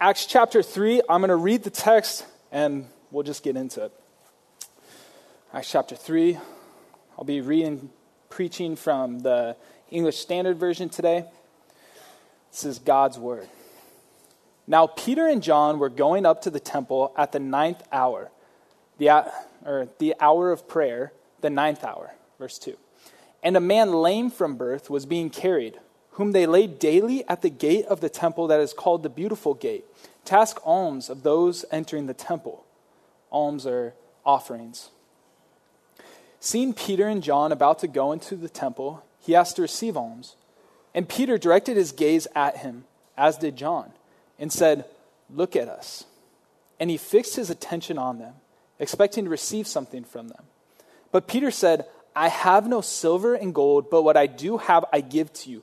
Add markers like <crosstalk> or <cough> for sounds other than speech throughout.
Acts chapter 3, I'm going to read the text and we'll just get into it. Acts chapter 3, I'll be reading, preaching from the English Standard Version today. This is God's Word. Now, Peter and John were going up to the temple at the ninth hour, the, uh, or the hour of prayer, the ninth hour, verse 2. And a man lame from birth was being carried, whom they laid daily at the gate of the temple that is called the Beautiful Gate, to ask alms of those entering the temple. Alms are offerings. Seeing Peter and John about to go into the temple, he asked to receive alms. And Peter directed his gaze at him, as did John, and said, Look at us. And he fixed his attention on them, expecting to receive something from them. But Peter said, I have no silver and gold, but what I do have I give to you.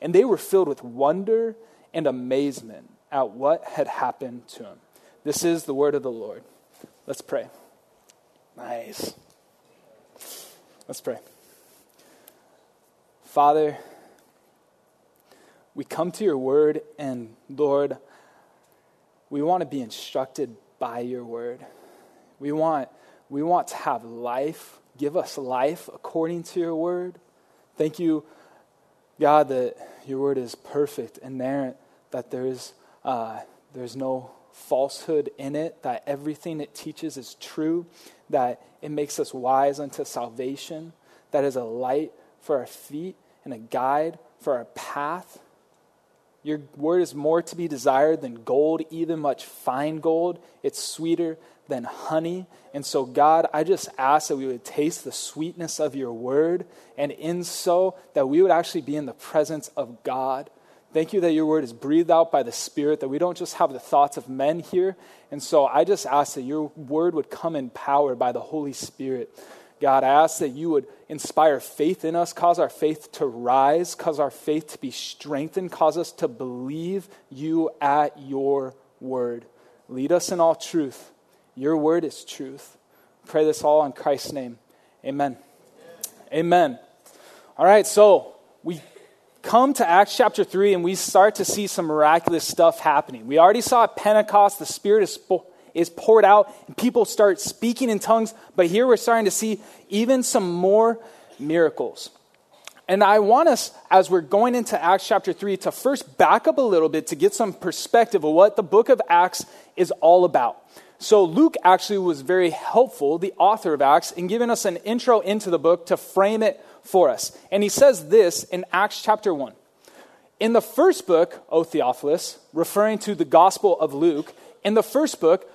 And they were filled with wonder and amazement at what had happened to him. This is the word of the Lord. Let's pray. Nice. Let's pray. Father, we come to your word, and Lord, we want to be instructed by your word. We want we want to have life. Give us life according to your word. Thank you, God, that your word is perfect, inerrant, that there's, uh, there's no falsehood in it, that everything it teaches is true, that it makes us wise unto salvation, that is a light for our feet and a guide for our path. Your word is more to be desired than gold, even much fine gold. It's sweeter than honey. And so, God, I just ask that we would taste the sweetness of your word, and in so, that we would actually be in the presence of God. Thank you that your word is breathed out by the Spirit, that we don't just have the thoughts of men here. And so, I just ask that your word would come empowered by the Holy Spirit. God, I ask that you would inspire faith in us, cause our faith to rise, cause our faith to be strengthened, cause us to believe you at your word. Lead us in all truth. Your word is truth. Pray this all in Christ's name. Amen. Amen. All right, so we come to Acts chapter 3 and we start to see some miraculous stuff happening. We already saw at Pentecost, the Spirit is, is poured out and people start speaking in tongues, but here we're starting to see even some more miracles. And I want us, as we're going into Acts chapter 3, to first back up a little bit to get some perspective of what the book of Acts is all about. So, Luke actually was very helpful, the author of Acts, in giving us an intro into the book to frame it for us. And he says this in Acts chapter 1. In the first book, O Theophilus, referring to the Gospel of Luke, in the first book,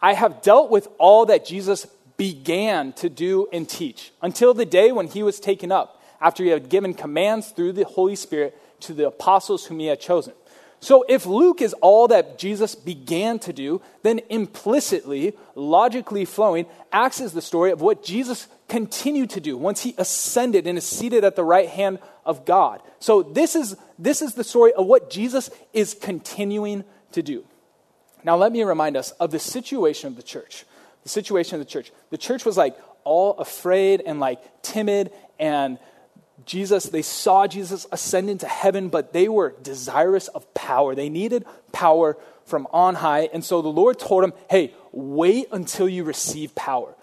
I have dealt with all that Jesus began to do and teach until the day when he was taken up, after he had given commands through the Holy Spirit to the apostles whom he had chosen. So, if Luke is all that Jesus began to do, then implicitly, logically flowing, Acts is the story of what Jesus continued to do once he ascended and is seated at the right hand of God. So, this is, this is the story of what Jesus is continuing to do. Now, let me remind us of the situation of the church. The situation of the church. The church was like all afraid and like timid and Jesus, they saw Jesus ascend into heaven, but they were desirous of power. They needed power from on high. And so the Lord told them, hey, wait until you receive power.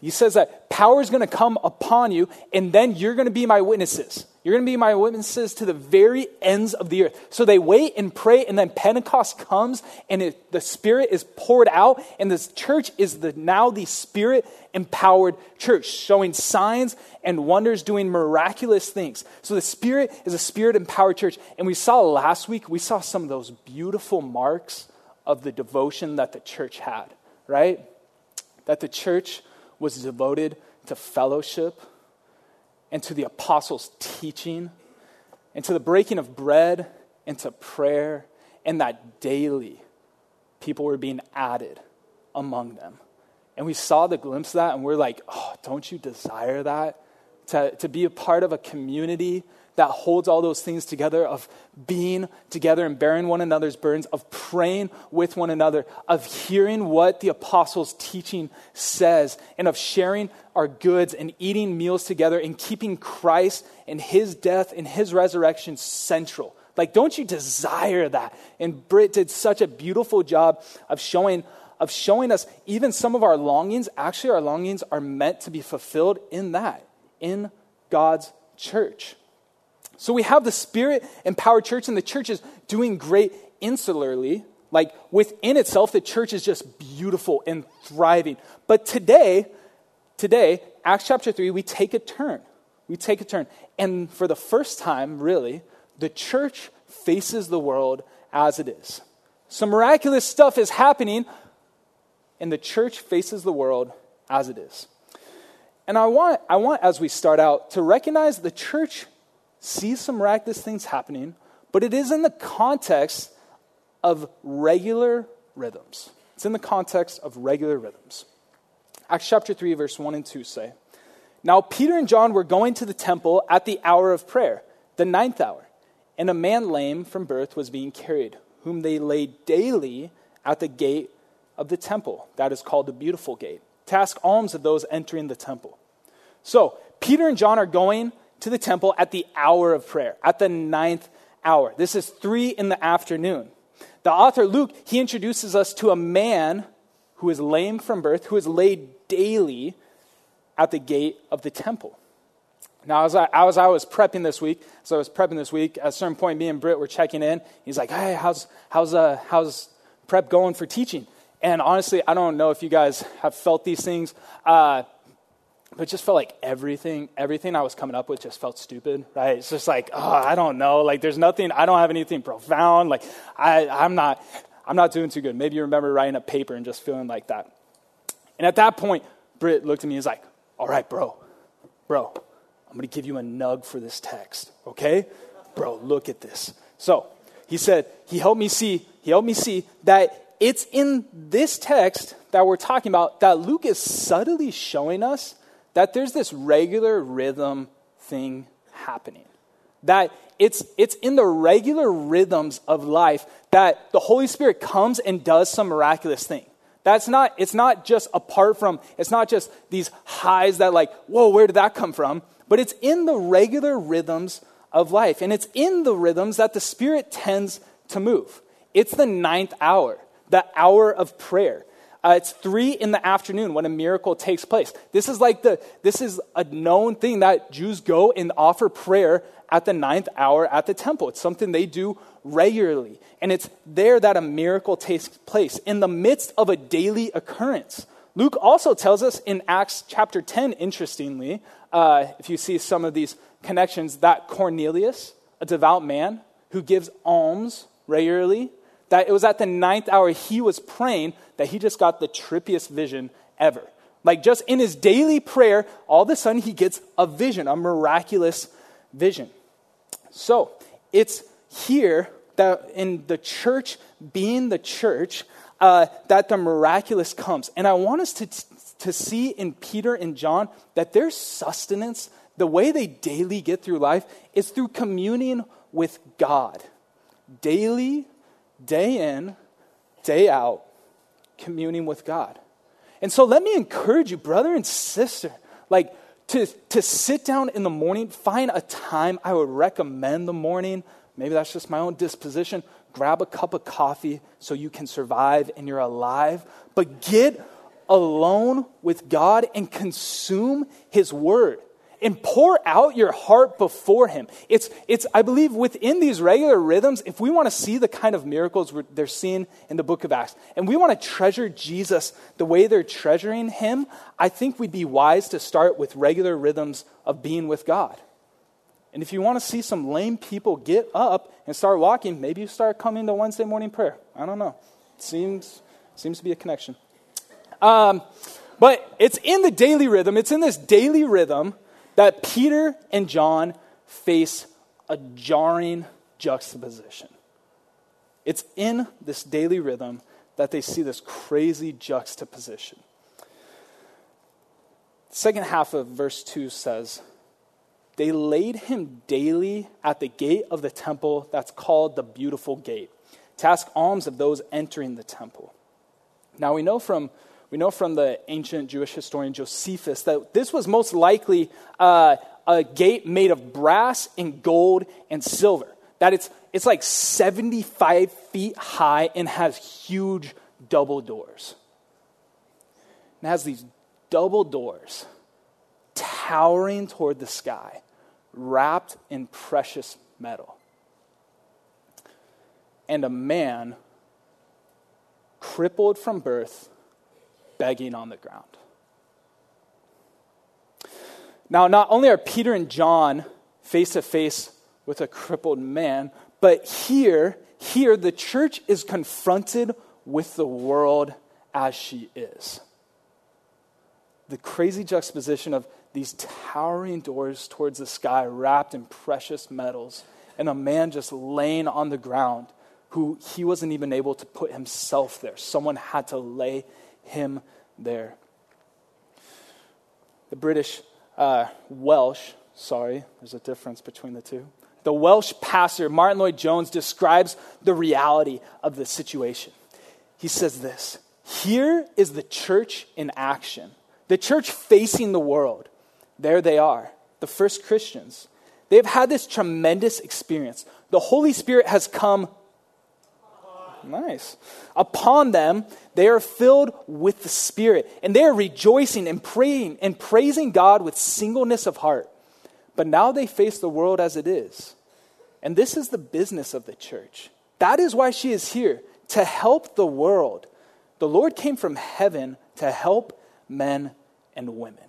He says that power is going to come upon you, and then you're going to be my witnesses. You're going to be my witnesses to the very ends of the earth. So they wait and pray, and then Pentecost comes, and it, the Spirit is poured out, and this church is the, now the Spirit empowered church, showing signs and wonders, doing miraculous things. So the Spirit is a Spirit empowered church. And we saw last week, we saw some of those beautiful marks of the devotion that the church had, right? That the church was devoted to fellowship and to the apostles' teaching and to the breaking of bread and to prayer, and that daily people were being added among them. And we saw the glimpse of that, and we're like, oh, don't you desire that? To, to be a part of a community that holds all those things together of being together and bearing one another's burdens, of praying with one another, of hearing what the apostles' teaching says, and of sharing our goods and eating meals together and keeping Christ and his death and his resurrection central. Like, don't you desire that? And Britt did such a beautiful job of showing, of showing us even some of our longings. Actually, our longings are meant to be fulfilled in that, in God's church. So we have the spirit empowered church, and the church is doing great insularly. Like within itself, the church is just beautiful and thriving. But today, today, Acts chapter 3, we take a turn. We take a turn. And for the first time, really, the church faces the world as it is. Some miraculous stuff is happening, and the church faces the world as it is. And I want, I want, as we start out, to recognize the church sees some miraculous things happening, but it is in the context of regular rhythms. It's in the context of regular rhythms. Acts chapter 3, verse 1 and 2 say, Now Peter and John were going to the temple at the hour of prayer, the ninth hour, and a man lame from birth was being carried, whom they laid daily at the gate of the temple, that is called the Beautiful Gate, to ask alms of those entering the temple. So, Peter and John are going to the temple at the hour of prayer, at the ninth hour. This is three in the afternoon. The author Luke, he introduces us to a man who is lame from birth, who is laid daily at the gate of the temple. Now, as I, as I was prepping this week, as I was prepping this week, at a certain point, me and Britt were checking in. He's like, hey, how's, how's, uh, how's prep going for teaching? And honestly, I don't know if you guys have felt these things. Uh, but just felt like everything, everything I was coming up with just felt stupid, right? It's just like, oh, I don't know. Like, there's nothing, I don't have anything profound. Like, I, I'm not, I'm not doing too good. Maybe you remember writing a paper and just feeling like that. And at that point, Britt looked at me and was like, all right, bro, bro, I'm to give you a nug for this text, okay? Bro, look at this. So he said, he helped me see, he helped me see that it's in this text that we're talking about that Luke is subtly showing us that there's this regular rhythm thing happening. That it's, it's in the regular rhythms of life that the Holy Spirit comes and does some miraculous thing. That's not, it's not just apart from, it's not just these highs that, like, whoa, where did that come from? But it's in the regular rhythms of life. And it's in the rhythms that the Spirit tends to move. It's the ninth hour, the hour of prayer. Uh, it's three in the afternoon when a miracle takes place. This is like the, this is a known thing that Jews go and offer prayer at the ninth hour at the temple. It's something they do regularly. And it's there that a miracle takes place in the midst of a daily occurrence. Luke also tells us in Acts chapter 10, interestingly, uh, if you see some of these connections, that Cornelius, a devout man who gives alms regularly, that it was at the ninth hour he was praying that he just got the trippiest vision ever. Like just in his daily prayer, all of a sudden he gets a vision, a miraculous vision. So it's here that in the church being the church, uh, that the miraculous comes. And I want us to, to see in Peter and John that their sustenance, the way they daily get through life, is through communion with God. Daily day in, day out, communing with God. And so let me encourage you, brother and sister, like to, to sit down in the morning, find a time I would recommend the morning. Maybe that's just my own disposition. Grab a cup of coffee so you can survive and you're alive. But get alone with God and consume His Word and pour out your heart before Him. It's, it's, I believe, within these regular rhythms, if we want to see the kind of miracles they're seeing in the book of Acts, and we want to treasure Jesus the way they're treasuring Him, I think we'd be wise to start with regular rhythms of being with God. And if you want to see some lame people get up and start walking, maybe you start coming to Wednesday morning prayer. I don't know. Seems, seems to be a connection. Um, but it's in the daily rhythm, it's in this daily rhythm that Peter and John face a jarring juxtaposition. It's in this daily rhythm that they see this crazy juxtaposition. Second half of verse 2 says, They laid him daily at the gate of the temple that's called the Beautiful Gate to ask alms of those entering the temple. Now we know from we know from the ancient Jewish historian Josephus that this was most likely uh, a gate made of brass and gold and silver. That it's, it's like 75 feet high and has huge double doors. It has these double doors towering toward the sky, wrapped in precious metal. And a man, crippled from birth, begging on the ground. Now, not only are Peter and John face to face with a crippled man, but here, here the church is confronted with the world as she is. The crazy juxtaposition of these towering doors towards the sky wrapped in precious metals, and a man just laying on the ground who he wasn't even able to put himself there. Someone had to lay him there. The British uh, Welsh, sorry, there's a difference between the two. The Welsh pastor, Martyn Lloyd-Jones, describes the reality of the situation. He says this Here is the church in action, the church facing the world. There they are, the first Christians. They've had this tremendous experience. The Holy Spirit has come Nice. Upon them, they are filled with the Spirit, and they are rejoicing and praying and praising God with singleness of heart. But now they face the world as it is. And this is the business of the church. That is why she is here, to help the world. The Lord came from heaven to help men and women.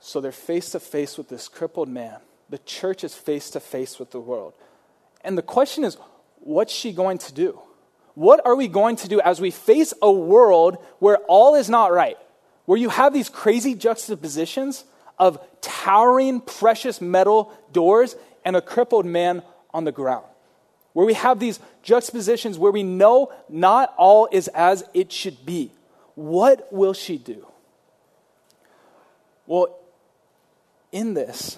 So they're face to face with this crippled man. The church is face to face with the world. And the question is what's she going to do? What are we going to do as we face a world where all is not right? Where you have these crazy juxtapositions of towering precious metal doors and a crippled man on the ground. Where we have these juxtapositions where we know not all is as it should be. What will she do? Well, in this,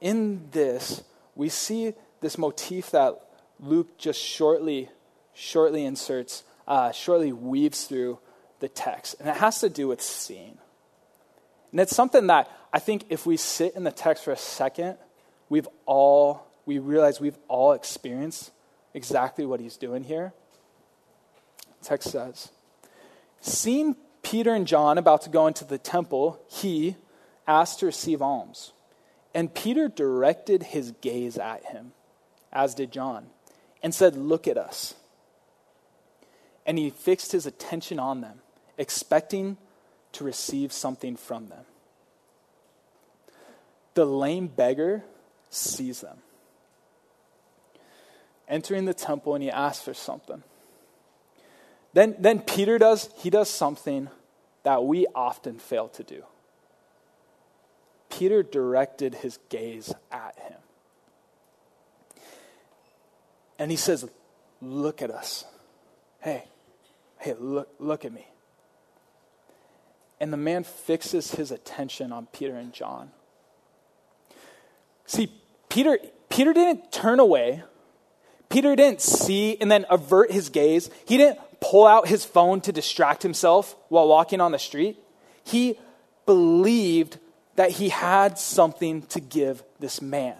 in this, we see this motif that Luke just shortly, shortly inserts, uh, shortly weaves through the text. And it has to do with seeing. And it's something that I think if we sit in the text for a second, we've all, we realize we've all experienced exactly what he's doing here. The text says, Seeing Peter and John about to go into the temple, he asked to receive alms. And Peter directed his gaze at him, as did John and said, Look at us. And he fixed his attention on them, expecting to receive something from them. The lame beggar sees them. Entering the temple, and he asks for something. Then, then Peter does, he does something that we often fail to do. Peter directed his gaze at him. And he says, Look at us. Hey, hey, look, look at me. And the man fixes his attention on Peter and John. See, Peter, Peter didn't turn away. Peter didn't see and then avert his gaze. He didn't pull out his phone to distract himself while walking on the street. He believed that he had something to give this man.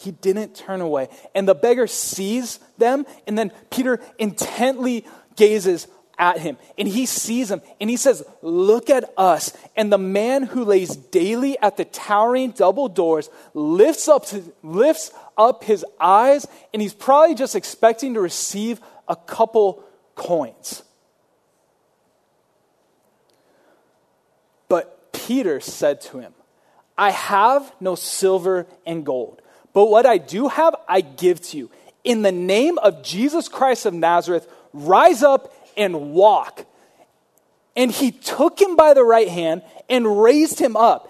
He didn't turn away. And the beggar sees them, and then Peter intently gazes at him. And he sees him, and he says, Look at us. And the man who lays daily at the towering double doors lifts up, lifts up his eyes, and he's probably just expecting to receive a couple coins. But Peter said to him, I have no silver and gold but what I do have, I give to you. In the name of Jesus Christ of Nazareth, rise up and walk. And he took him by the right hand and raised him up.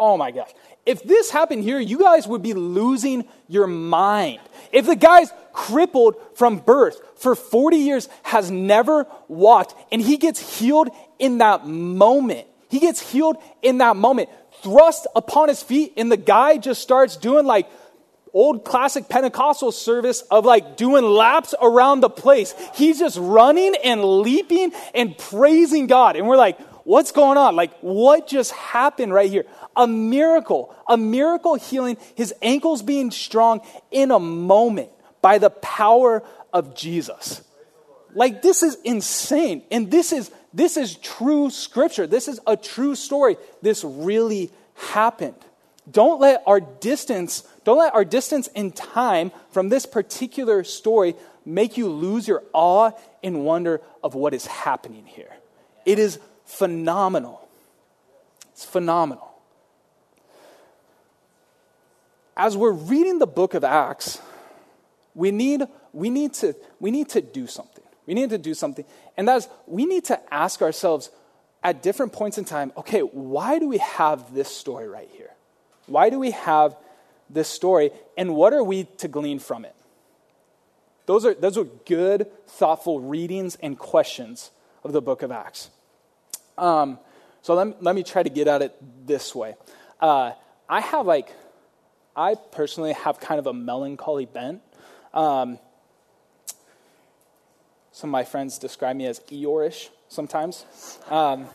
Oh my gosh. If this happened here, you guys would be losing your mind. If the guy's crippled from birth for 40 years, has never walked, and he gets healed in that moment, he gets healed in that moment, thrust upon his feet, and the guy just starts doing like old classic Pentecostal service of like doing laps around the place. He's just running and leaping and praising God. And we're like, what's going on? Like, what just happened right here? A miracle, a miracle healing, his ankles being strong in a moment by the power of Jesus. Like, this is insane. And this is, this is true scripture. This is a true story. This really happened. Don't let our distance, don't let our distance in time from this particular story make you lose your awe and wonder of what is happening here. It is phenomenal. It's phenomenal. As we're reading the book of Acts, we need, we need, to, we need to do something. We need to do something. And that is, we need to ask ourselves at different points in time okay, why do we have this story right here? Why do we have this story? And what are we to glean from it? Those are, those are good, thoughtful readings and questions of the book of Acts. Um, so let, let me try to get at it this way. Uh, I have like, I personally have kind of a melancholy bent. Um, some of my friends describe me as Eeyore-ish sometimes. Um,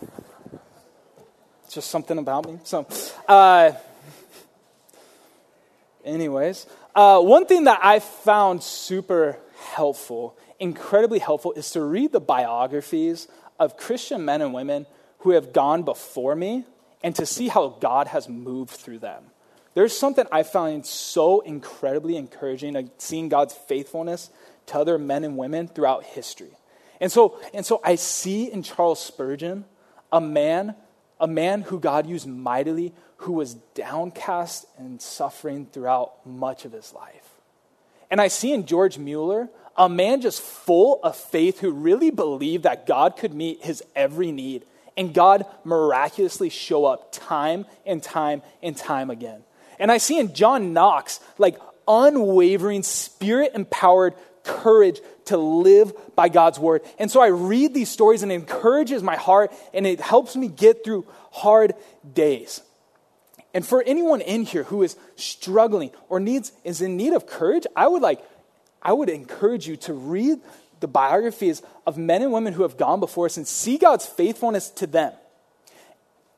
it's just something about me. So, uh, anyways, uh, one thing that I found super helpful, incredibly helpful, is to read the biographies of Christian men and women who have gone before me and to see how God has moved through them. There's something I find so incredibly encouraging of seeing God's faithfulness to other men and women throughout history. And so, and so I see in Charles Spurgeon a man, a man who God used mightily, who was downcast and suffering throughout much of his life. And I see in George Mueller a man just full of faith who really believed that God could meet his every need. And God miraculously show up time and time and time again. And I see in John Knox, like unwavering, spirit empowered courage to live by God's word. And so I read these stories and it encourages my heart and it helps me get through hard days. And for anyone in here who is struggling or needs is in need of courage, I would like I would encourage you to read the biographies of men and women who have gone before us and see God's faithfulness to them.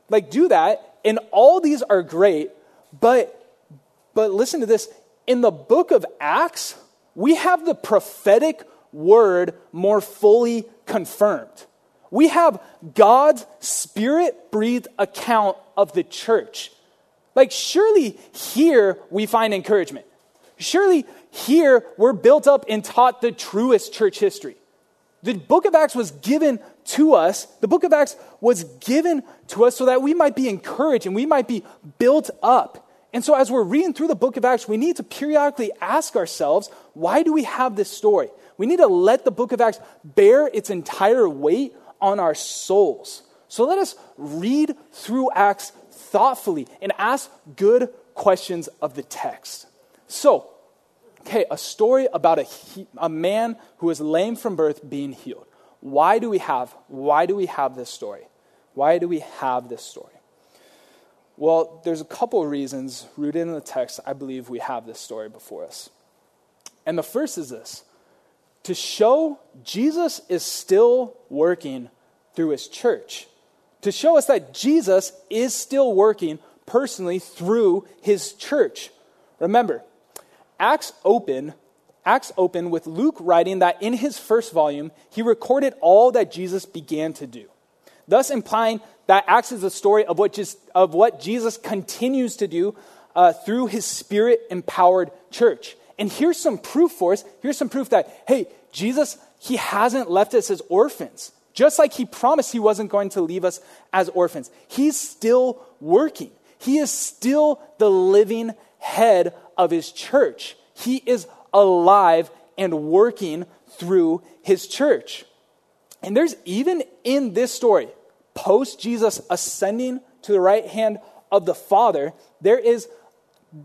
Like do that, and all these are great, but but listen to this, in the book of Acts, we have the prophetic word more fully confirmed. We have God's spirit breathed account of the church. Like, surely here we find encouragement. Surely here we're built up and taught the truest church history. The book of Acts was given to us, the book of Acts was given to us so that we might be encouraged and we might be built up. And so, as we're reading through the book of Acts, we need to periodically ask ourselves why do we have this story? We need to let the book of Acts bear its entire weight on our souls. So, let us read through Acts thoughtfully and ask good questions of the text. So, okay, a story about a, a man who is lame from birth being healed. Why do we have why do we have this story? Why do we have this story? Well, there's a couple of reasons rooted in the text I believe we have this story before us. And the first is this to show Jesus is still working through his church, to show us that Jesus is still working personally through his church. Remember, Acts open Acts open with Luke writing that in his first volume he recorded all that Jesus began to do, thus implying that Acts is a story of what, just, of what Jesus continues to do uh, through his spirit empowered church. And here's some proof for us. Here's some proof that, hey, Jesus, he hasn't left us as orphans. Just like he promised he wasn't going to leave us as orphans. He's still working. He is still the living head of his church. He is alive and working through his church. And there's even in this story, post Jesus ascending to the right hand of the Father, there is,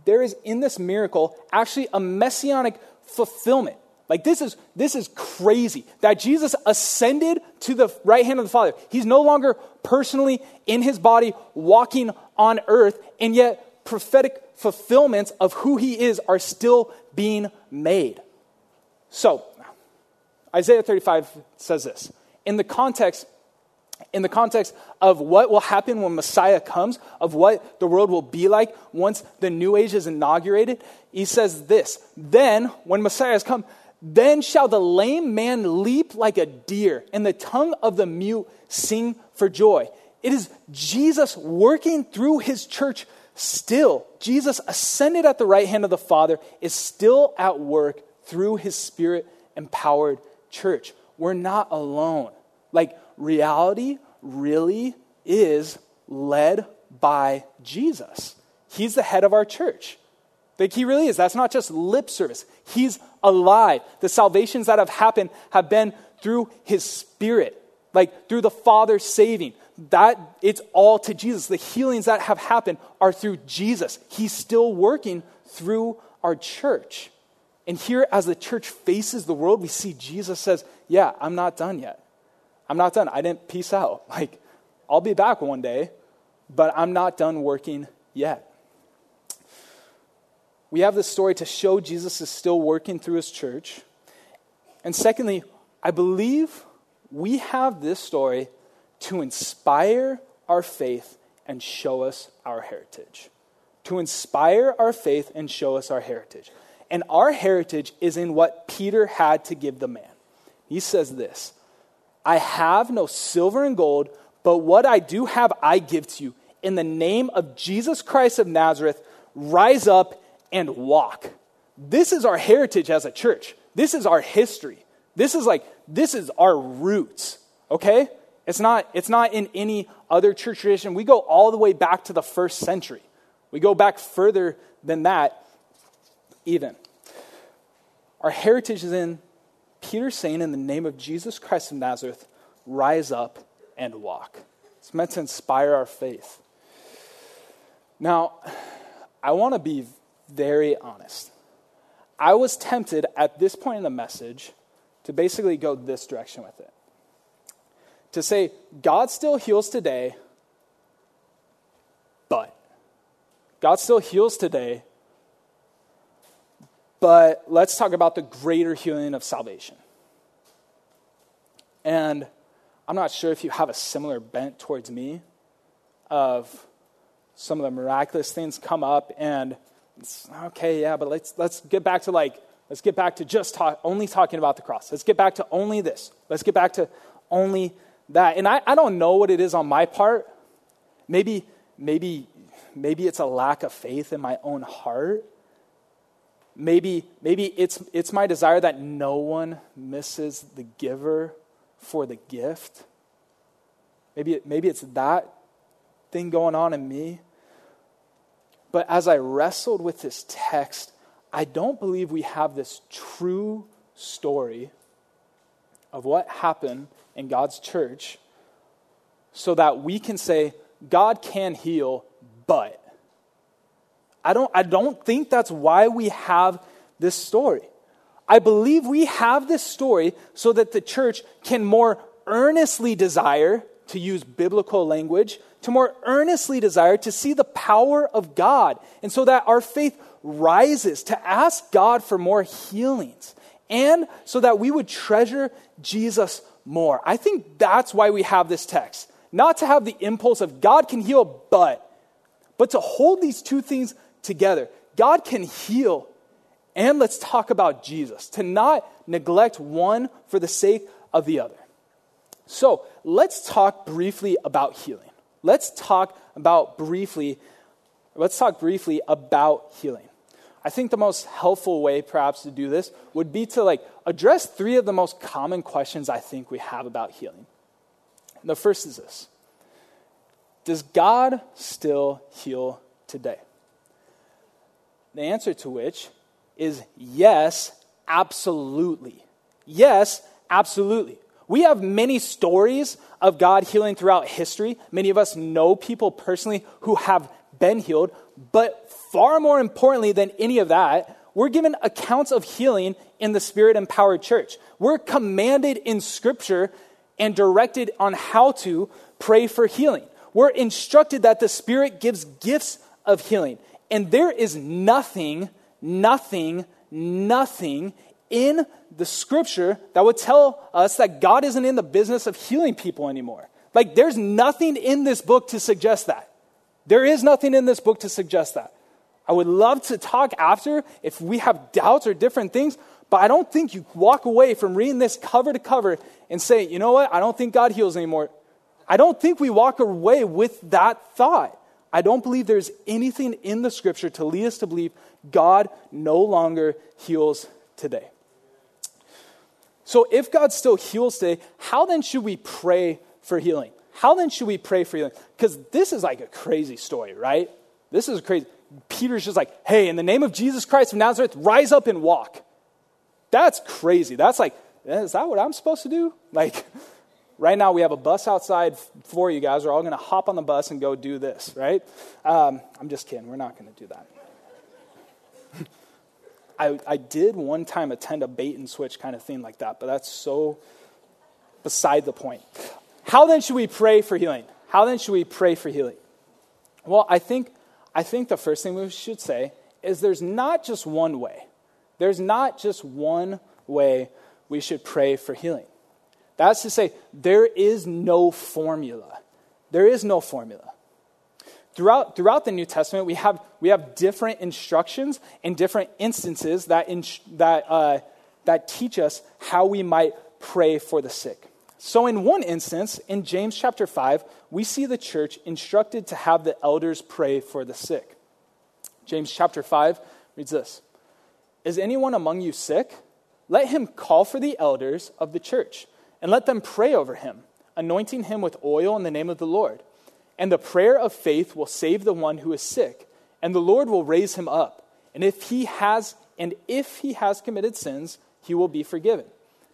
there is in this miracle actually a messianic fulfillment. Like this is this is crazy that Jesus ascended to the right hand of the Father. He's no longer personally in his body walking on earth, and yet prophetic fulfillments of who he is are still being made. So, Isaiah 35 says this. In the context in the context of what will happen when Messiah comes, of what the world will be like once the new age is inaugurated, he says this Then, when Messiah has come, then shall the lame man leap like a deer, and the tongue of the mute sing for joy. It is Jesus working through his church still. Jesus ascended at the right hand of the Father, is still at work through his spirit empowered church. We're not alone. Like, reality really is led by Jesus. He's the head of our church. Like he really is. That's not just lip service. He's alive. The salvations that have happened have been through his spirit, like through the Father saving. That it's all to Jesus. The healings that have happened are through Jesus. He's still working through our church. And here, as the church faces the world, we see Jesus says, Yeah, I'm not done yet. I'm not done. I didn't peace out. <laughs> Like, I'll be back one day, but I'm not done working yet. We have this story to show Jesus is still working through his church. And secondly, I believe we have this story to inspire our faith and show us our heritage. To inspire our faith and show us our heritage. And our heritage is in what Peter had to give the man. He says this I have no silver and gold, but what I do have, I give to you. In the name of Jesus Christ of Nazareth, rise up and walk. This is our heritage as a church. This is our history. This is like, this is our roots, okay? It's not, it's not in any other church tradition. We go all the way back to the first century. We go back further than that, even. Our heritage is in Peter saying, in the name of Jesus Christ of Nazareth, rise up and walk. It's meant to inspire our faith. Now, I want to be very honest. I was tempted at this point in the message to basically go this direction with it. To say, God still heals today, but. God still heals today, but let's talk about the greater healing of salvation. And I'm not sure if you have a similar bent towards me of some of the miraculous things come up and okay, yeah, but let's let's get back to like let's get back to just talk, only talking about the cross. Let's get back to only this. Let's get back to only that. And I, I don't know what it is on my part. Maybe, maybe, maybe it's a lack of faith in my own heart. Maybe, maybe it's, it's my desire that no one misses the giver for the gift. Maybe, maybe it's that thing going on in me. But as I wrestled with this text, I don't believe we have this true story of what happened in God's church so that we can say, God can heal, but I don't, I don't think that's why we have this story. I believe we have this story so that the church can more earnestly desire, to use biblical language, to more earnestly desire to see the power of God. And so that our faith rises to ask God for more healings and so that we would treasure Jesus more. I think that's why we have this text. Not to have the impulse of God can heal, but, but to hold these two things together. God can heal, and let's talk about Jesus, to not neglect one for the sake of the other. So let's talk briefly about healing. Let's talk about briefly, let's talk briefly about healing. I think the most helpful way perhaps to do this would be to like address three of the most common questions I think we have about healing. The first is this. Does God still heal today? The answer to which is yes, absolutely. Yes, absolutely. We have many stories of God healing throughout history. Many of us know people personally who have been healed, but far more importantly than any of that, we're given accounts of healing in the Spirit empowered church. We're commanded in Scripture and directed on how to pray for healing. We're instructed that the Spirit gives gifts of healing. And there is nothing, nothing, nothing in the scripture that would tell us that God isn't in the business of healing people anymore. Like, there's nothing in this book to suggest that. There is nothing in this book to suggest that. I would love to talk after if we have doubts or different things, but I don't think you walk away from reading this cover to cover and say, you know what, I don't think God heals anymore. I don't think we walk away with that thought. I don't believe there's anything in the scripture to lead us to believe God no longer heals today. So, if God still heals today, how then should we pray for healing? How then should we pray for healing? Because this is like a crazy story, right? This is crazy. Peter's just like, hey, in the name of Jesus Christ of Nazareth, rise up and walk. That's crazy. That's like, is that what I'm supposed to do? Like, <laughs> right now we have a bus outside for you guys. We're all going to hop on the bus and go do this, right? Um, I'm just kidding. We're not going to do that. <laughs> I, I did one time attend a bait and switch kind of thing like that, but that's so beside the point. How then should we pray for healing? How then should we pray for healing? Well, I think, I think the first thing we should say is there's not just one way. There's not just one way we should pray for healing. That's to say, there is no formula. There is no formula. Throughout, throughout the New Testament, we have, we have different instructions and different instances that, in, that, uh, that teach us how we might pray for the sick. So, in one instance, in James chapter 5, we see the church instructed to have the elders pray for the sick. James chapter 5 reads this Is anyone among you sick? Let him call for the elders of the church, and let them pray over him, anointing him with oil in the name of the Lord. And the prayer of faith will save the one who is sick, and the Lord will raise him up. And if he has and if he has committed sins, he will be forgiven.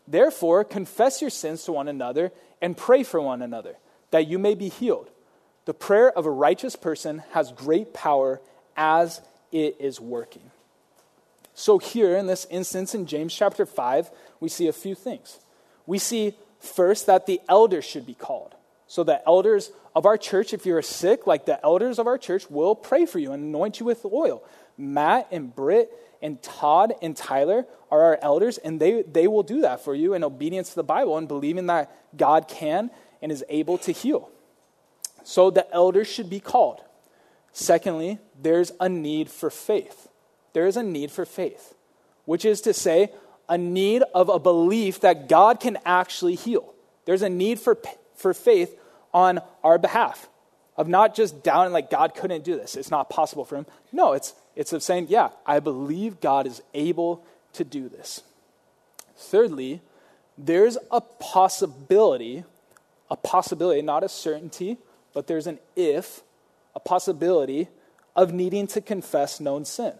Therefore, confess your sins to one another and pray for one another, that you may be healed. The prayer of a righteous person has great power as it is working. So, here in this instance in James chapter 5, we see a few things. We see first that the elders should be called. So, the elders of our church, if you're sick, like the elders of our church will pray for you and anoint you with oil. Matt and Britt and Todd and Tyler are our elders, and they, they will do that for you in obedience to the Bible and believing that God can and is able to heal. So the elders should be called. Secondly, there's a need for faith. There is a need for faith, which is to say, a need of a belief that God can actually heal. There's a need for, for faith on our behalf. Of not just doubting like God couldn't do this. It's not possible for him. No, it's it's of saying, yeah, I believe God is able to do this. Thirdly, there's a possibility, a possibility, not a certainty, but there's an if, a possibility of needing to confess known sin.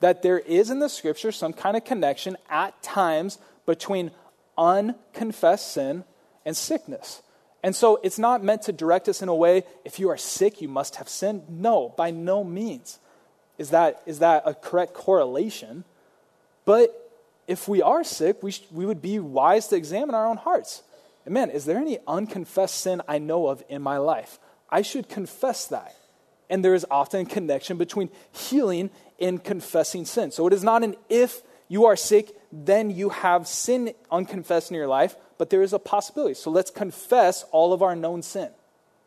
That there is in the scripture some kind of connection at times between unconfessed sin and sickness. And so it's not meant to direct us in a way, if you are sick, you must have sinned. No, by no means is that, is that a correct correlation. But if we are sick, we, sh- we would be wise to examine our own hearts. Man, is there any unconfessed sin I know of in my life? I should confess that. And there is often a connection between healing and confessing sin. So it is not an if you are sick, then you have sin unconfessed in your life, but there is a possibility. So let's confess all of our known sin.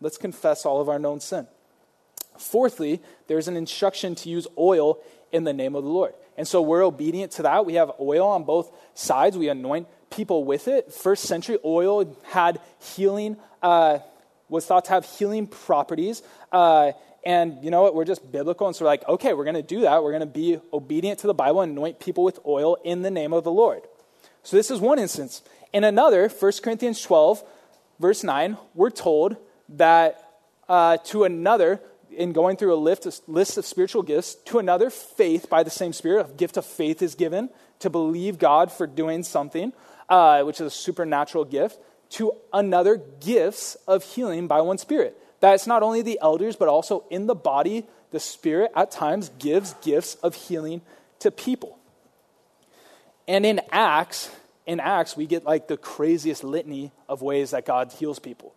Let's confess all of our known sin. Fourthly, there's an instruction to use oil in the name of the Lord. And so we're obedient to that. We have oil on both sides. We anoint people with it. First century oil had healing, uh, was thought to have healing properties. Uh, And you know what? We're just biblical. And so we're like, okay, we're going to do that. We're going to be obedient to the Bible and anoint people with oil in the name of the Lord. So this is one instance. In another, 1 Corinthians 12, verse 9, we're told that uh, to another, in going through a list of, list of spiritual gifts, to another, faith by the same Spirit, a gift of faith is given to believe God for doing something, uh, which is a supernatural gift. To another, gifts of healing by one Spirit. That it's not only the elders, but also in the body, the Spirit at times gives gifts of healing to people. And in Acts, in Acts, we get like the craziest litany of ways that God heals people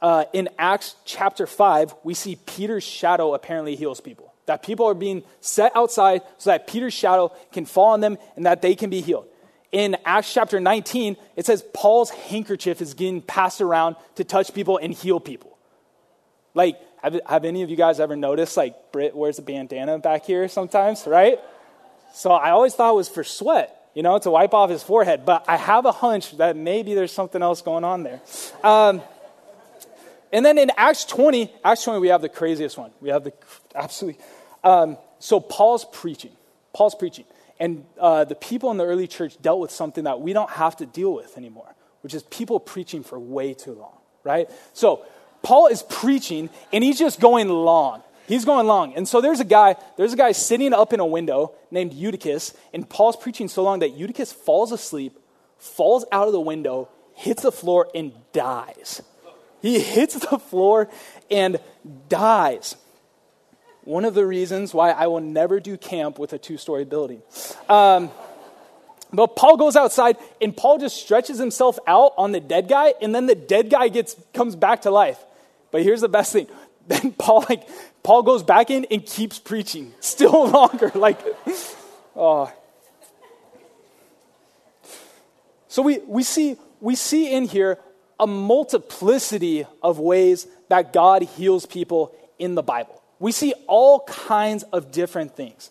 uh, in Acts chapter 5, we see Peter's shadow apparently heals people. That people are being set outside so that Peter's shadow can fall on them and that they can be healed. In Acts chapter 19, it says Paul's handkerchief is getting passed around to touch people and heal people. Like, have, have any of you guys ever noticed, like, Britt wears a bandana back here sometimes, right? So I always thought it was for sweat you know, to wipe off his forehead. But I have a hunch that maybe there's something else going on there. Um, and then in Acts 20, Acts 20, we have the craziest one. We have the absolutely. Um, so Paul's preaching. Paul's preaching. And uh, the people in the early church dealt with something that we don't have to deal with anymore, which is people preaching for way too long, right? So Paul is preaching, and he's just going long. He's going long. And so there's a guy, there's a guy sitting up in a window named Eutychus, and Paul's preaching so long that Eutychus falls asleep, falls out of the window, hits the floor, and dies. He hits the floor and dies. One of the reasons why I will never do camp with a two story building. Um, but Paul goes outside and Paul just stretches himself out on the dead guy, and then the dead guy gets comes back to life. But here's the best thing. <laughs> Then Paul like Paul goes back in and keeps preaching <laughs> still longer. <laughs> Like, oh. So we, we see we see in here a multiplicity of ways that God heals people in the Bible. We see all kinds of different things.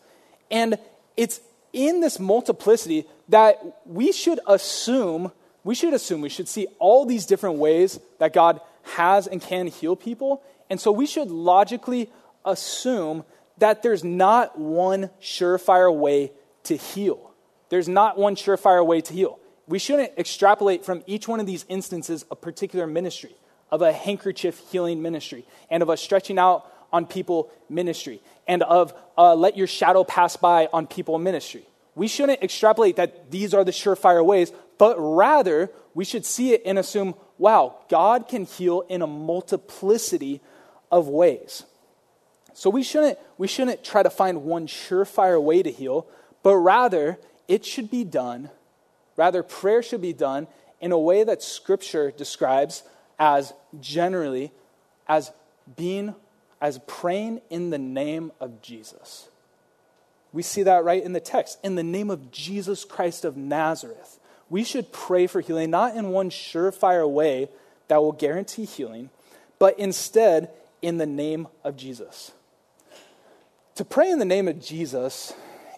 And it's in this multiplicity that we should assume, we should assume, we should see all these different ways that God has and can heal people. And so we should logically assume that there's not one surefire way to heal. There's not one surefire way to heal we shouldn't extrapolate from each one of these instances a particular ministry, of a handkerchief healing ministry, and of a stretching out on people ministry, and of uh, let your shadow pass by on people ministry. We shouldn't extrapolate that these are the surefire ways, but rather we should see it and assume, wow, God can heal in a multiplicity of ways. So we shouldn't, we shouldn't try to find one surefire way to heal, but rather it should be done Rather, prayer should be done in a way that Scripture describes as generally as being, as praying in the name of Jesus. We see that right in the text. In the name of Jesus Christ of Nazareth. We should pray for healing, not in one surefire way that will guarantee healing, but instead in the name of Jesus. To pray in the name of Jesus,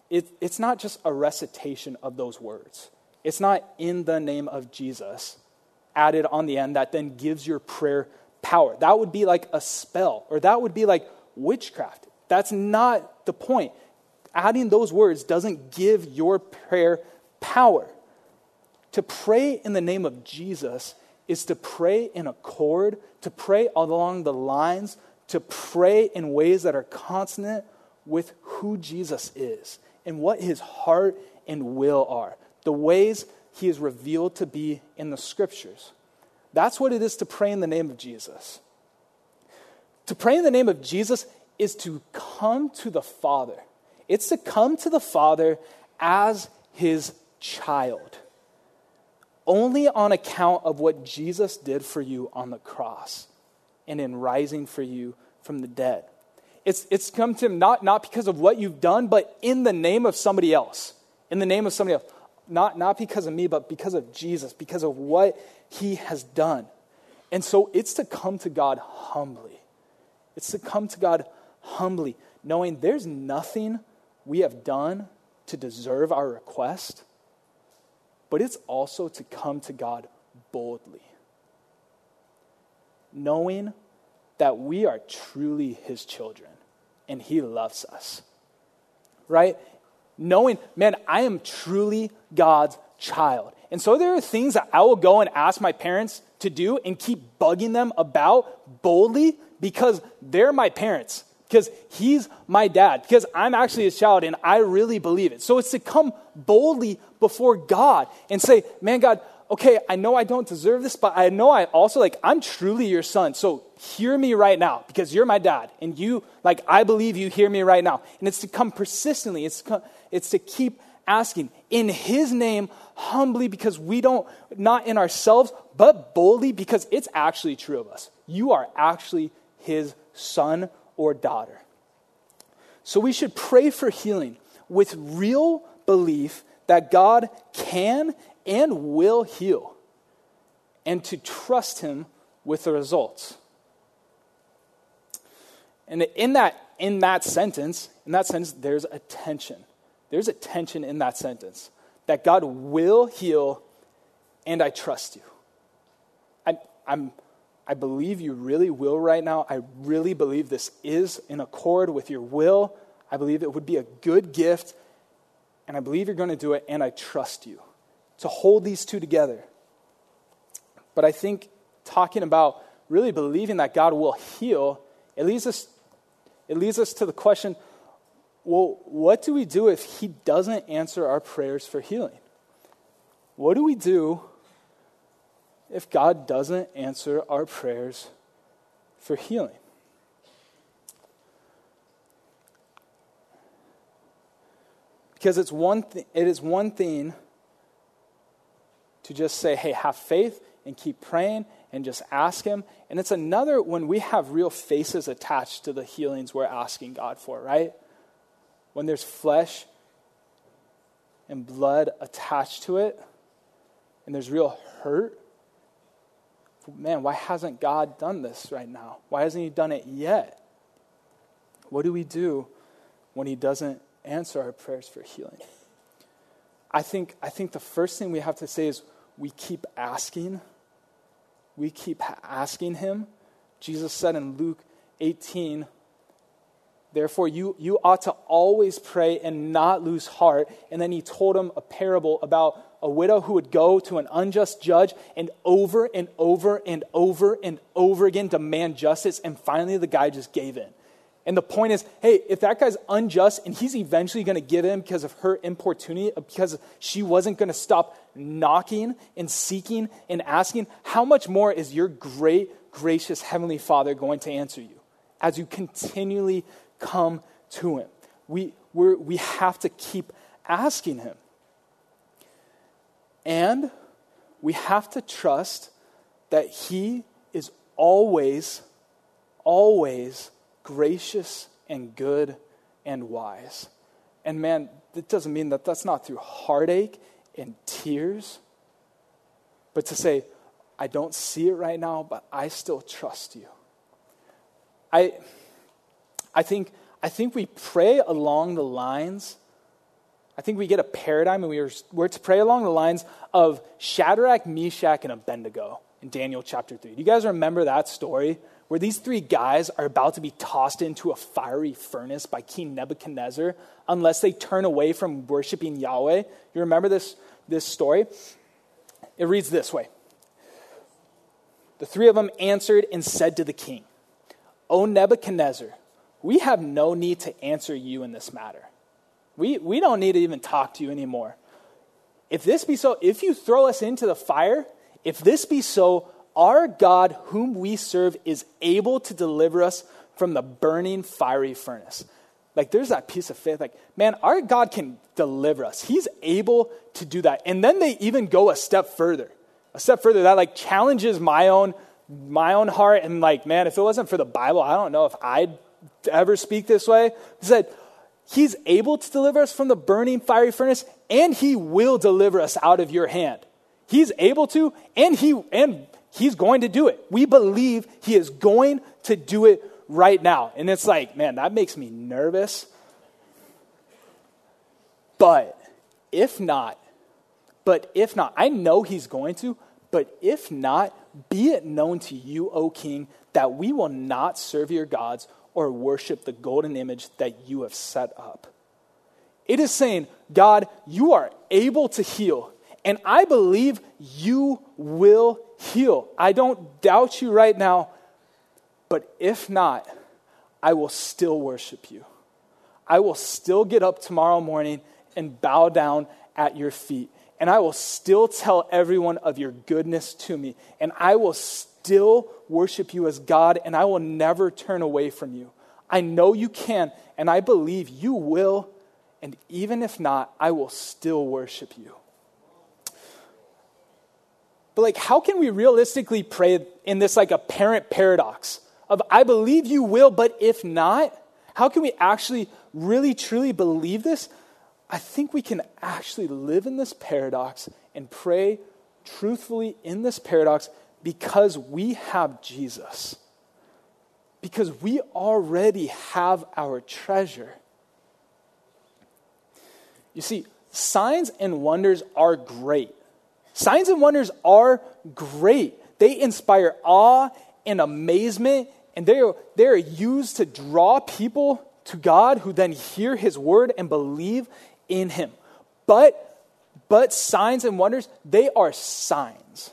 it, it's not just a recitation of those words. It's not in the name of Jesus added on the end that then gives your prayer power. That would be like a spell, or that would be like witchcraft. That's not the point. Adding those words doesn't give your prayer power. To pray in the name of Jesus is to pray in accord, to pray along the lines, to pray in ways that are consonant with who Jesus is and what his heart and will are the ways he is revealed to be in the scriptures. That's what it is to pray in the name of Jesus. To pray in the name of Jesus is to come to the Father. It's to come to the Father as his child. Only on account of what Jesus did for you on the cross and in rising for you from the dead. It's, it's come to him not, not because of what you've done, but in the name of somebody else. In the name of somebody else not, not because of me, but because of Jesus, because of what he has done. And so it's to come to God humbly. It's to come to God humbly, knowing there's nothing we have done to deserve our request, but it's also to come to God boldly, knowing that we are truly his children and he loves us. Right? Knowing, man, I am truly God's child. And so there are things that I will go and ask my parents to do and keep bugging them about boldly because they're my parents, because he's my dad, because I'm actually his child and I really believe it. So it's to come boldly before God and say, man, God, okay, I know I don't deserve this, but I know I also, like, I'm truly your son. So hear me right now because you're my dad. And you, like, I believe you hear me right now. And it's to come persistently, it's, to come, it's to keep asking in his name humbly because we don't, not in ourselves, but boldly because it's actually true of us. You are actually his son or daughter. So we should pray for healing with real belief that God can and will heal, and to trust Him with the results. And in that, in that sentence, in that sentence, there's a tension. There's a tension in that sentence that God will heal, and I trust you. I, I'm, I believe you really will right now. I really believe this is in accord with your will. I believe it would be a good gift, and I believe you're going to do it, and I trust you to hold these two together. But I think talking about really believing that God will heal, it leads us, it leads us to the question well, what do we do if He doesn't answer our prayers for healing? What do we do if God doesn't answer our prayers for healing? Because it's one th- it is one thing to just say, hey, have faith and keep praying and just ask Him. And it's another when we have real faces attached to the healings we're asking God for, right? When there's flesh and blood attached to it and there's real hurt. Man, why hasn't God done this right now? Why hasn't He done it yet? What do we do when He doesn't answer our prayers for healing? I think, I think the first thing we have to say is, we keep asking. We keep asking Him. Jesus said in Luke 18, Therefore, you, you ought to always pray and not lose heart. And then he told him a parable about a widow who would go to an unjust judge and over and over and over and over again demand justice. And finally, the guy just gave in. And the point is hey, if that guy's unjust and he's eventually going to give in because of her importunity, uh, because she wasn't going to stop knocking and seeking and asking, how much more is your great, gracious Heavenly Father going to answer you as you continually come to Him? We, we we have to keep asking Him. And we have to trust that He is always, always gracious and good and wise. And man, it doesn't mean that that's not through heartache and tears, but to say, I don't see it right now, but I still trust you. I, I, think, I think we pray along the lines, I think we get a paradigm and we are, we're to pray along the lines of Shadrach, Meshach, and Abednego in Daniel chapter 3. Do you guys remember that story where these three guys are about to be tossed into a fiery furnace by King Nebuchadnezzar unless they turn away from worshiping Yahweh. You remember this, this story? It reads this way The three of them answered and said to the king, O Nebuchadnezzar, we have no need to answer you in this matter. We, we don't need to even talk to you anymore. If this be so, if you throw us into the fire, if this be so, our God, whom we serve, is able to deliver us from the burning fiery furnace. Like, there's that piece of faith. Like, man, our God can deliver us. He's able to do that. And then they even go a step further. A step further that, like, challenges my own, my own heart. And, like, man, if it wasn't for the Bible, I don't know if I'd ever speak this way. He said, He's able to deliver us from the burning fiery furnace, and He will deliver us out of your hand. He's able to, and He, and He's going to do it. We believe He is going to do it right now. And it's like, man, that makes me nervous. But if not, but if not, I know He's going to, but if not, be it known to you, O King, that we will not serve your gods or worship the golden image that you have set up. It is saying, God, you are able to heal, and I believe you will heal. I don't doubt you right now, but if not, I will still worship you. I will still get up tomorrow morning and bow down at your feet. And I will still tell everyone of your goodness to me. And I will still worship you as God, and I will never turn away from you. I know you can, and I believe you will. And even if not, I will still worship you. But, like, how can we realistically pray in this, like, apparent paradox of I believe you will, but if not? How can we actually really truly believe this? I think we can actually live in this paradox and pray truthfully in this paradox because we have Jesus. Because we already have our treasure. You see, signs and wonders are great. Signs and wonders are great. They inspire awe and amazement, and they are, they are used to draw people to God who then hear his word and believe in him. But but signs and wonders, they are signs.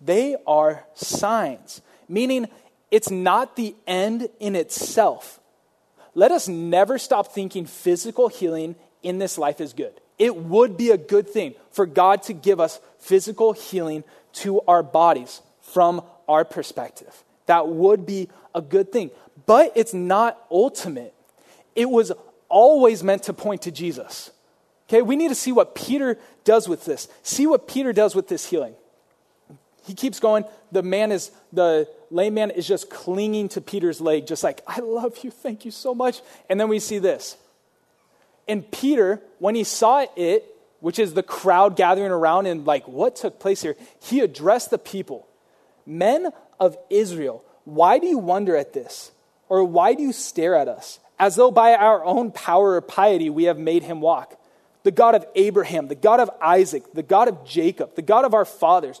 They are signs, meaning it's not the end in itself. Let us never stop thinking physical healing in this life is good. It would be a good thing for God to give us physical healing to our bodies from our perspective. That would be a good thing. But it's not ultimate. It was always meant to point to Jesus. Okay, we need to see what Peter does with this. See what Peter does with this healing. He keeps going. The man is, the lame man is just clinging to Peter's leg, just like, I love you, thank you so much. And then we see this. And Peter, when he saw it, which is the crowd gathering around and like, what took place here? He addressed the people Men of Israel, why do you wonder at this? Or why do you stare at us? As though by our own power or piety we have made him walk the God of Abraham, the God of Isaac, the God of Jacob, the God of our fathers,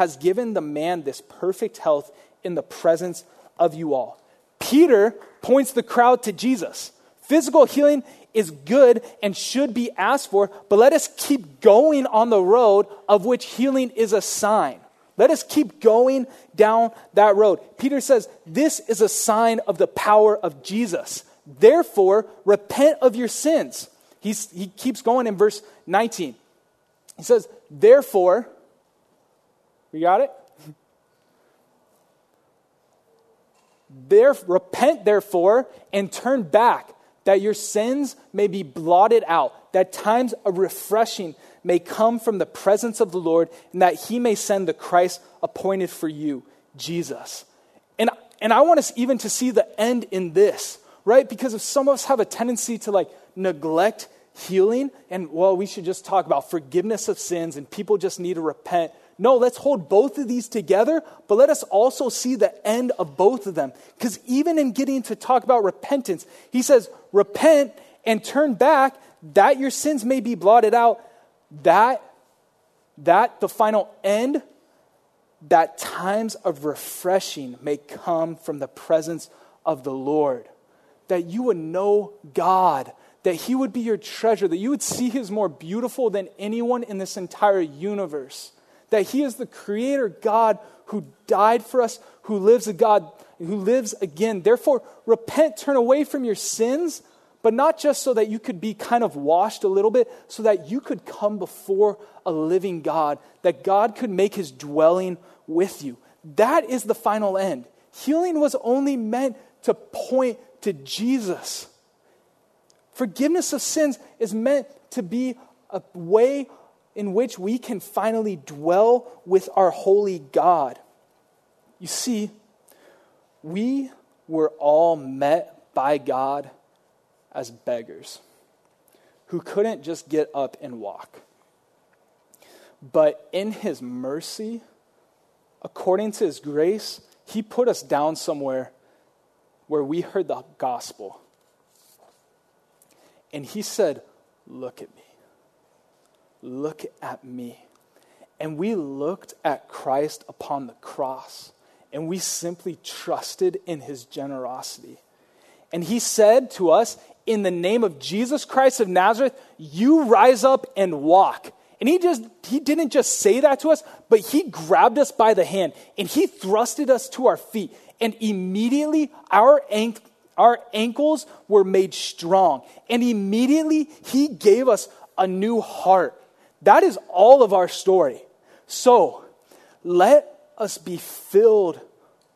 has given the man this perfect health in the presence of you all. Peter points the crowd to Jesus. Physical healing is good and should be asked for, but let us keep going on the road of which healing is a sign. Let us keep going down that road. Peter says, This is a sign of the power of Jesus. Therefore, repent of your sins He's, he keeps going in verse 19. He says, Therefore, we got it? There, repent, therefore, and turn back, that your sins may be blotted out, that times of refreshing may come from the presence of the Lord, and that he may send the Christ appointed for you, Jesus. And, and I want us even to see the end in this, right? Because if some of us have a tendency to like neglect healing and, well, we should just talk about forgiveness of sins and people just need to repent. No, let's hold both of these together, but let us also see the end of both of them. Because even in getting to talk about repentance, he says, repent and turn back that your sins may be blotted out, that, that the final end, that times of refreshing may come from the presence of the Lord. That you would know God that he would be your treasure, that you would see he is more beautiful than anyone in this entire universe, that he is the creator God who died for us, who lives a God who lives again. Therefore, repent, turn away from your sins, but not just so that you could be kind of washed a little bit, so that you could come before a living God, that God could make his dwelling with you. That is the final end. Healing was only meant to point to Jesus. Forgiveness of sins is meant to be a way in which we can finally dwell with our holy God. You see, we were all met by God as beggars who couldn't just get up and walk. But in his mercy, according to his grace, he put us down somewhere where we heard the gospel. And he said, Look at me. Look at me. And we looked at Christ upon the cross and we simply trusted in his generosity. And he said to us, In the name of Jesus Christ of Nazareth, you rise up and walk. And he just he didn't just say that to us, but he grabbed us by the hand and he thrusted us to our feet. And immediately our ankle our ankles were made strong. And immediately he gave us a new heart. That is all of our story. So let us be filled,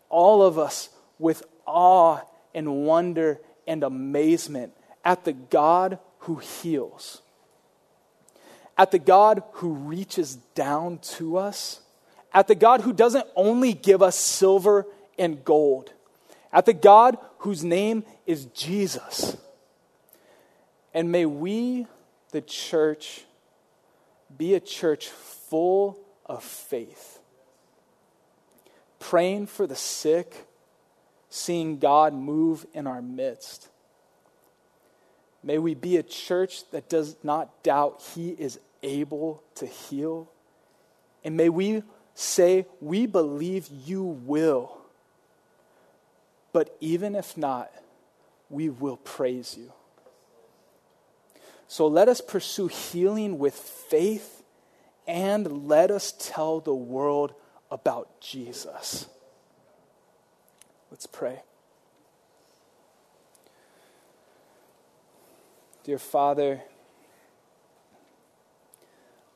all of us, with awe and wonder and amazement at the God who heals, at the God who reaches down to us, at the God who doesn't only give us silver and gold at the God whose name is Jesus. And may we, the church, be a church full of faith, praying for the sick, seeing God move in our midst. May we be a church that does not doubt He is able to heal. And may we say, We believe you will. But even if not, we will praise you. So let us pursue healing with faith and let us tell the world about Jesus. Let's pray. Dear Father,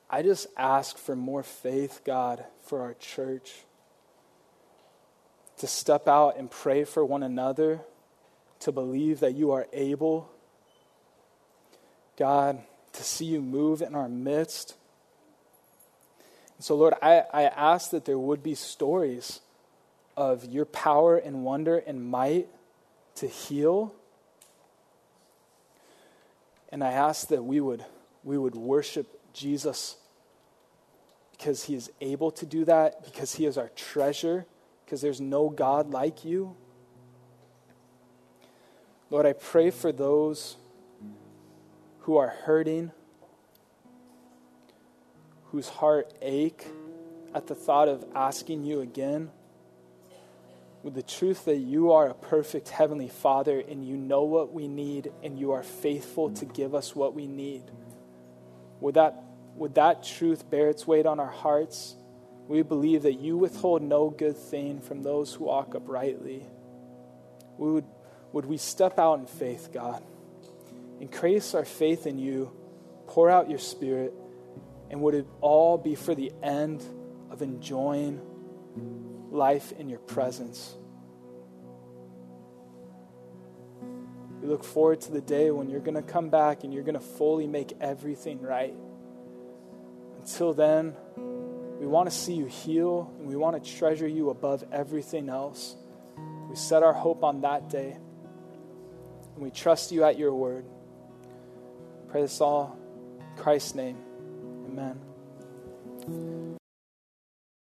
I just ask for more faith, God, for our church to step out and pray for one another, to believe that you are able. God, to see you move in our midst. And so, Lord, I, I ask that there would be stories of your power and wonder and might to heal. And I ask that we would, we would worship Jesus because he is able to do that, because he is our treasure because there's no God like you. Lord, I pray for those who are hurting, whose heart ache at the thought of asking you again, with the truth that you are a perfect Heavenly Father and you know what we need and you are faithful to give us what we need. Would that, would that truth bear its weight on our hearts? We believe that you withhold no good thing from those who walk uprightly. We would, would we step out in faith, God? Increase our faith in you, pour out your spirit, and would it all be for the end of enjoying life in your presence? We look forward to the day when you're going to come back and you're going to fully make everything right. Until then, we want to see you heal, and we want to treasure you above everything else. We set our hope on that day, and we trust you at your word. Pray this all Christ's name. Amen.